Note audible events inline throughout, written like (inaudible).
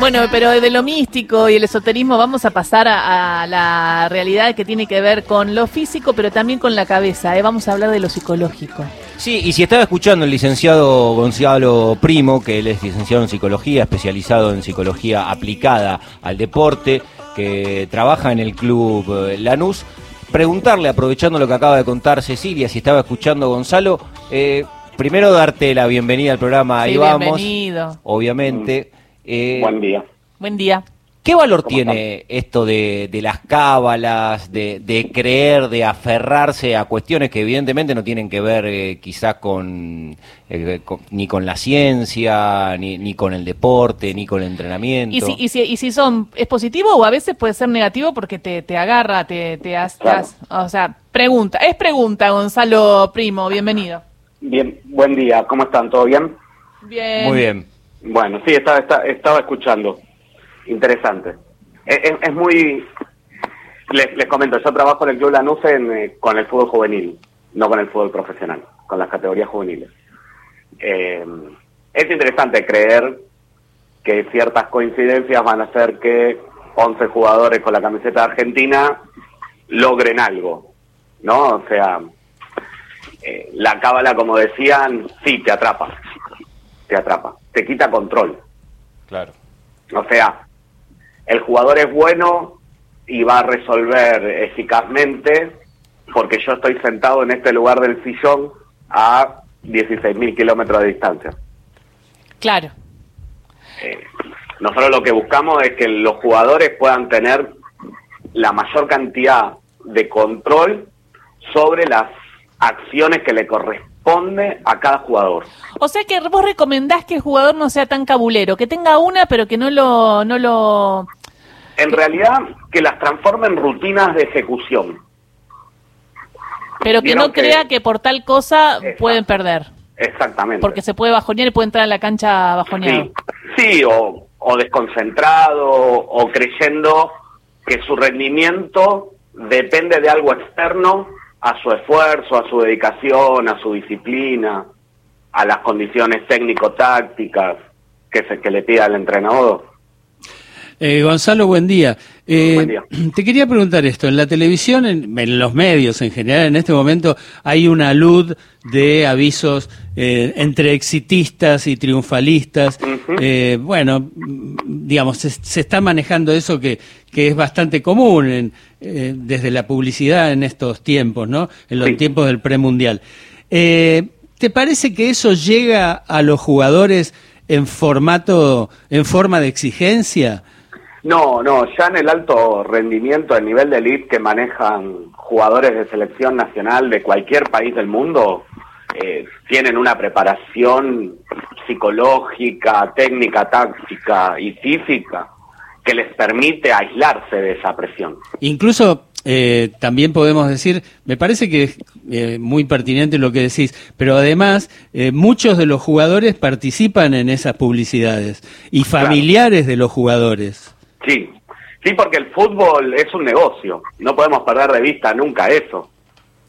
Bueno, pero de lo místico y el esoterismo vamos a pasar a, a la realidad que tiene que ver con lo físico, pero también con la cabeza. ¿eh? Vamos a hablar de lo psicológico. Sí, y si estaba escuchando el licenciado Gonzalo Primo, que él es licenciado en psicología, especializado en psicología aplicada al deporte, que trabaja en el club eh, Lanús, preguntarle, aprovechando lo que acaba de contar Cecilia, si estaba escuchando Gonzalo, eh, primero darte la bienvenida al programa, ahí vamos, bienvenido. obviamente. Eh, Buen día. Buen día. ¿Qué valor ¿Cómo tiene esto de, de las cábalas, de, de creer, de aferrarse a cuestiones que evidentemente no tienen que ver eh, quizás con, eh, con- ni con la ciencia, ni, ni con el deporte, ni con el entrenamiento? Y si, y, si, y si son, ¿es positivo o a veces puede ser negativo porque te, te agarra, te, te has- te Claro. has- O sea, pregunta. Es pregunta, Gonzalo Primo. Bienvenido. Bien, buen día. ¿Cómo están? ¿Todo bien? Bien. Muy bien. Bueno, sí, estaba, estaba, escuchando. Interesante. Es, muy... Les, les comento, yo trabajo en el Club Lanús en, eh, con el fútbol juvenil, no con el fútbol profesional, con las categorías juveniles. Eh, es interesante creer que ciertas coincidencias van a hacer que 11 jugadores con la camiseta Argentina logren algo, ¿no? O sea, eh, la cábala, como decían, sí, te atrapa, te atrapa, te quita control. Claro. O sea, el jugador es bueno y va a resolver eficazmente porque yo estoy sentado en este lugar del sillón a 16.000 kilómetros de distancia. Claro. Eh, nosotros lo que buscamos es que los jugadores puedan tener la mayor cantidad de control sobre las acciones que le a cada jugador. O sea que vos recomendás que el jugador no sea tan cabulero, que tenga una, pero que no lo, no lo. En realidad, que las transforme en rutinas de ejecución. Pero que no que- crea que por tal cosa Exacto. pueden perder. Exactamente. Porque se puede bajonear y puede entrar a la cancha bajoneado. Sí, sí o, o desconcentrado o creyendo que su rendimiento depende de algo externo a su esfuerzo, a su dedicación, a su disciplina, a las condiciones técnico-tácticas que, se, que le pida el entrenador. Eh, Gonzalo, buen día. Eh, Buen día. (clears throat) Te quería preguntar esto. En la televisión, en, en los medios en general, en este momento hay una luz de avisos eh, entre exitistas y triunfalistas. Eh, bueno, digamos, se, se está manejando eso que, que es bastante común en, desde la publicidad en estos tiempos, ¿no? En los Sí. tiempos del premundial. ¿Te parece que eso llega a los jugadores en formato, en forma de exigencia? No, no, ya en el alto rendimiento, el nivel de elite que manejan jugadores de selección nacional de cualquier país del mundo, eh, tienen una preparación psicológica, técnica, táctica y física que les permite aislarse de esa presión. Incluso eh, también podemos decir, me parece que es eh, muy pertinente lo que decís, pero además eh, muchos de los jugadores participan en esas publicidades y Claro. familiares de los jugadores. Sí, sí, porque el fútbol es un negocio, no podemos perder de vista nunca eso.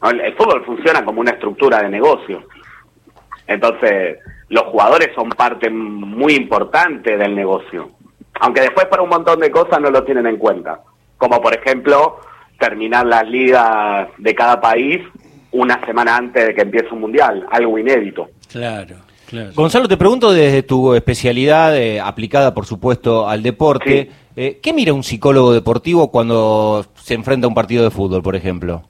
el fútbol funciona como una estructura de negocio. Entonces, los jugadores son parte muy importante del negocio. Aunque después para un montón de cosas no lo tienen en cuenta. Como por ejemplo, terminar las ligas de cada país una semana antes de que empiece un mundial, algo inédito. Claro, claro. Gonzalo, te pregunto desde tu especialidad, eh, aplicada por supuesto al deporte, eh, ¿qué mira un psicólogo deportivo cuando se enfrenta a un partido de fútbol, por ejemplo?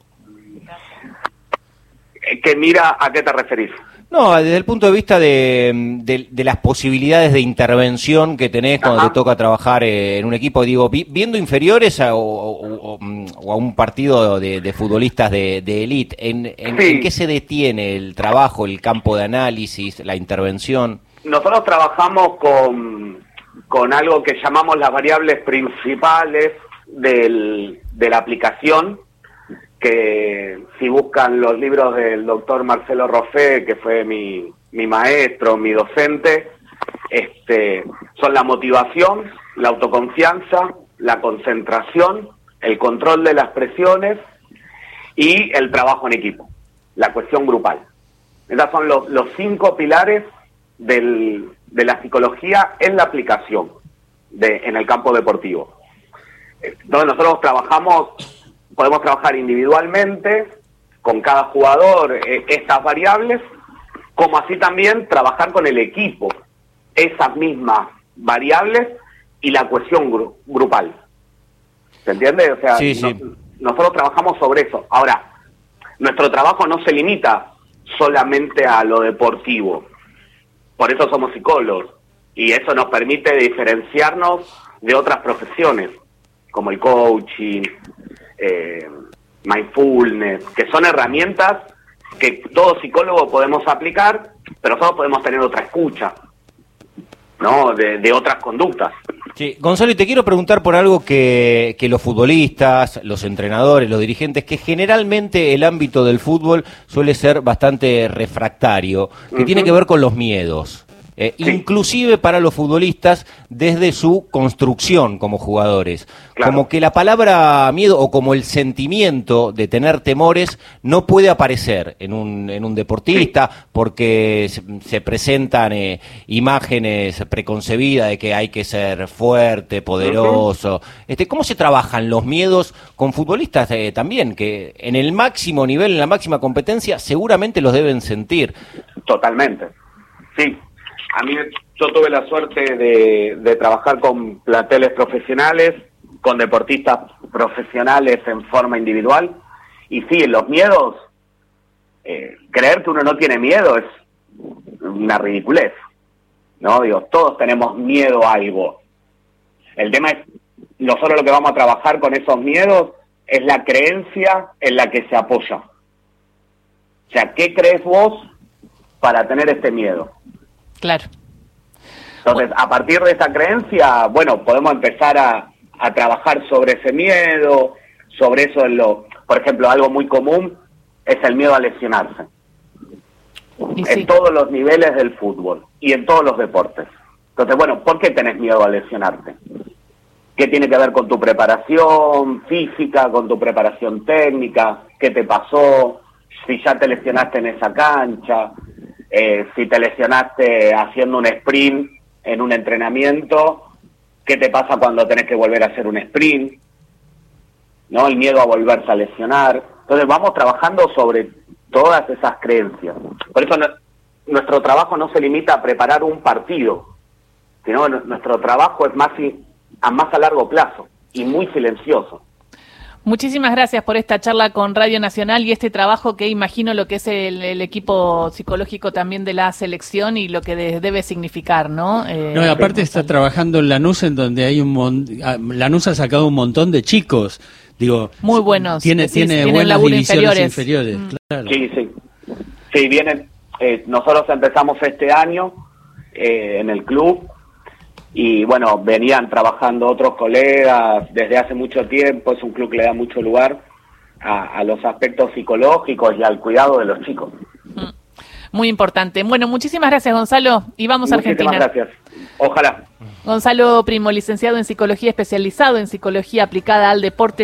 Eh, Que mira, ¿a qué te referís? No, desde el punto de vista de, de- de las posibilidades de intervención que tenés cuando Ajá. te toca trabajar eh, en un equipo, digo, vi- viendo inferiores a, o, o- o- mm, a un partido de, de futbolistas de, de élite, ¿en, en- Sí. en qué se detiene el trabajo, el campo de análisis, la intervención? Nosotros trabajamos con, con algo que llamamos las variables principales del- de la aplicación, que si buscan los libros del doctor Marcelo Roffé, que fue mi, mi maestro, mi docente, este, son la motivación, la autoconfianza, la concentración, el control de las presiones y el trabajo en equipo, la cuestión grupal. Esos son los, los cinco pilares del- de la psicología en la aplicación. de, en el campo deportivo. Entonces nosotros trabajamos, podemos trabajar individualmente con cada jugador eh, estas variables, como así también trabajar con el equipo esas mismas variables y la cohesión grupal. ¿Se entiende? O sea, nosotros trabajamos sobre eso. Ahora, nuestro trabajo no se limita solamente a lo deportivo. Por eso somos psicólogos. Y eso nos permite diferenciarnos de otras profesiones, como el coaching, eh, mindfulness, que son herramientas que todo psicólogo podemos aplicar, pero nosotros podemos tener otra escucha, ¿no? De, otras conductas. Sí, Gonzalo, y te quiero preguntar por algo que, que, los futbolistas, los entrenadores, los dirigentes, que generalmente el ámbito del fútbol suele ser bastante refractario, que tiene que ver con los miedos. Eh, inclusive para los futbolistas desde su construcción como jugadores. Como que la palabra miedo o como el sentimiento de tener temores no puede aparecer en un, en un deportista porque se, presentan eh, imágenes preconcebidas de que hay que ser fuerte, poderoso. este, ¿Cómo se trabajan los miedos con futbolistas eh, también? Que en el máximo nivel, en la máxima competencia, seguramente los deben sentir. Totalmente. Sí, a mí yo tuve la suerte de, trabajar con planteles profesionales, con deportistas profesionales en forma individual. Y sí, los miedos, eh, creer que uno no tiene miedo es una ridiculez. ¿No? Digo, todos tenemos miedo a algo. El tema es, nosotros lo que vamos a trabajar con esos miedos es la creencia en la que se apoya. O sea, ¿qué crees vos para tener este miedo? Claro. Entonces, a partir de esa creencia, bueno, podemos empezar a, trabajar sobre ese miedo, sobre eso en lo, por ejemplo, algo muy común es el miedo a lesionarse. En todos los niveles del fútbol y en todos los deportes. Entonces, bueno, ¿por qué tenés miedo a lesionarte? ¿Qué tiene que ver con tu preparación física, con tu preparación técnica? ¿Qué te pasó? Si ya te lesionaste en esa cancha, eh, si te lesionaste haciendo un sprint en un entrenamiento, ¿qué te pasa cuando tenés que volver a hacer un sprint? ¿No? El miedo a volverse a lesionar. Entonces vamos trabajando sobre todas esas creencias. Por eso nuestro trabajo no se limita a preparar un partido, sino nuestro trabajo es más, a más a largo plazo y muy silencioso. Muchísimas gracias por esta charla con Radio Nacional y este trabajo que imagino lo que es el, equipo psicológico también de la selección y lo que debe significar, ¿no? Eh, no, aparte está trabajando en Lanús en donde hay un montón, ah, Lanús ha sacado un montón de chicos, digo, muy buenos, tiene tiene buenas divisiones inferiores, mm. claro. Sí, sí, sí vienen. Eh, nosotros empezamos este año eh, en el club y bueno, venían trabajando otros colegas desde hace mucho tiempo, es un club que le da mucho lugar a, los aspectos psicológicos y al cuidado de los chicos. Mm. Muy importante. Bueno, muchísimas gracias Gonzalo y vamos a Argentina. gracias. Ojalá. Gonzalo Primo, licenciado en psicología, especializado en psicología aplicada al deporte.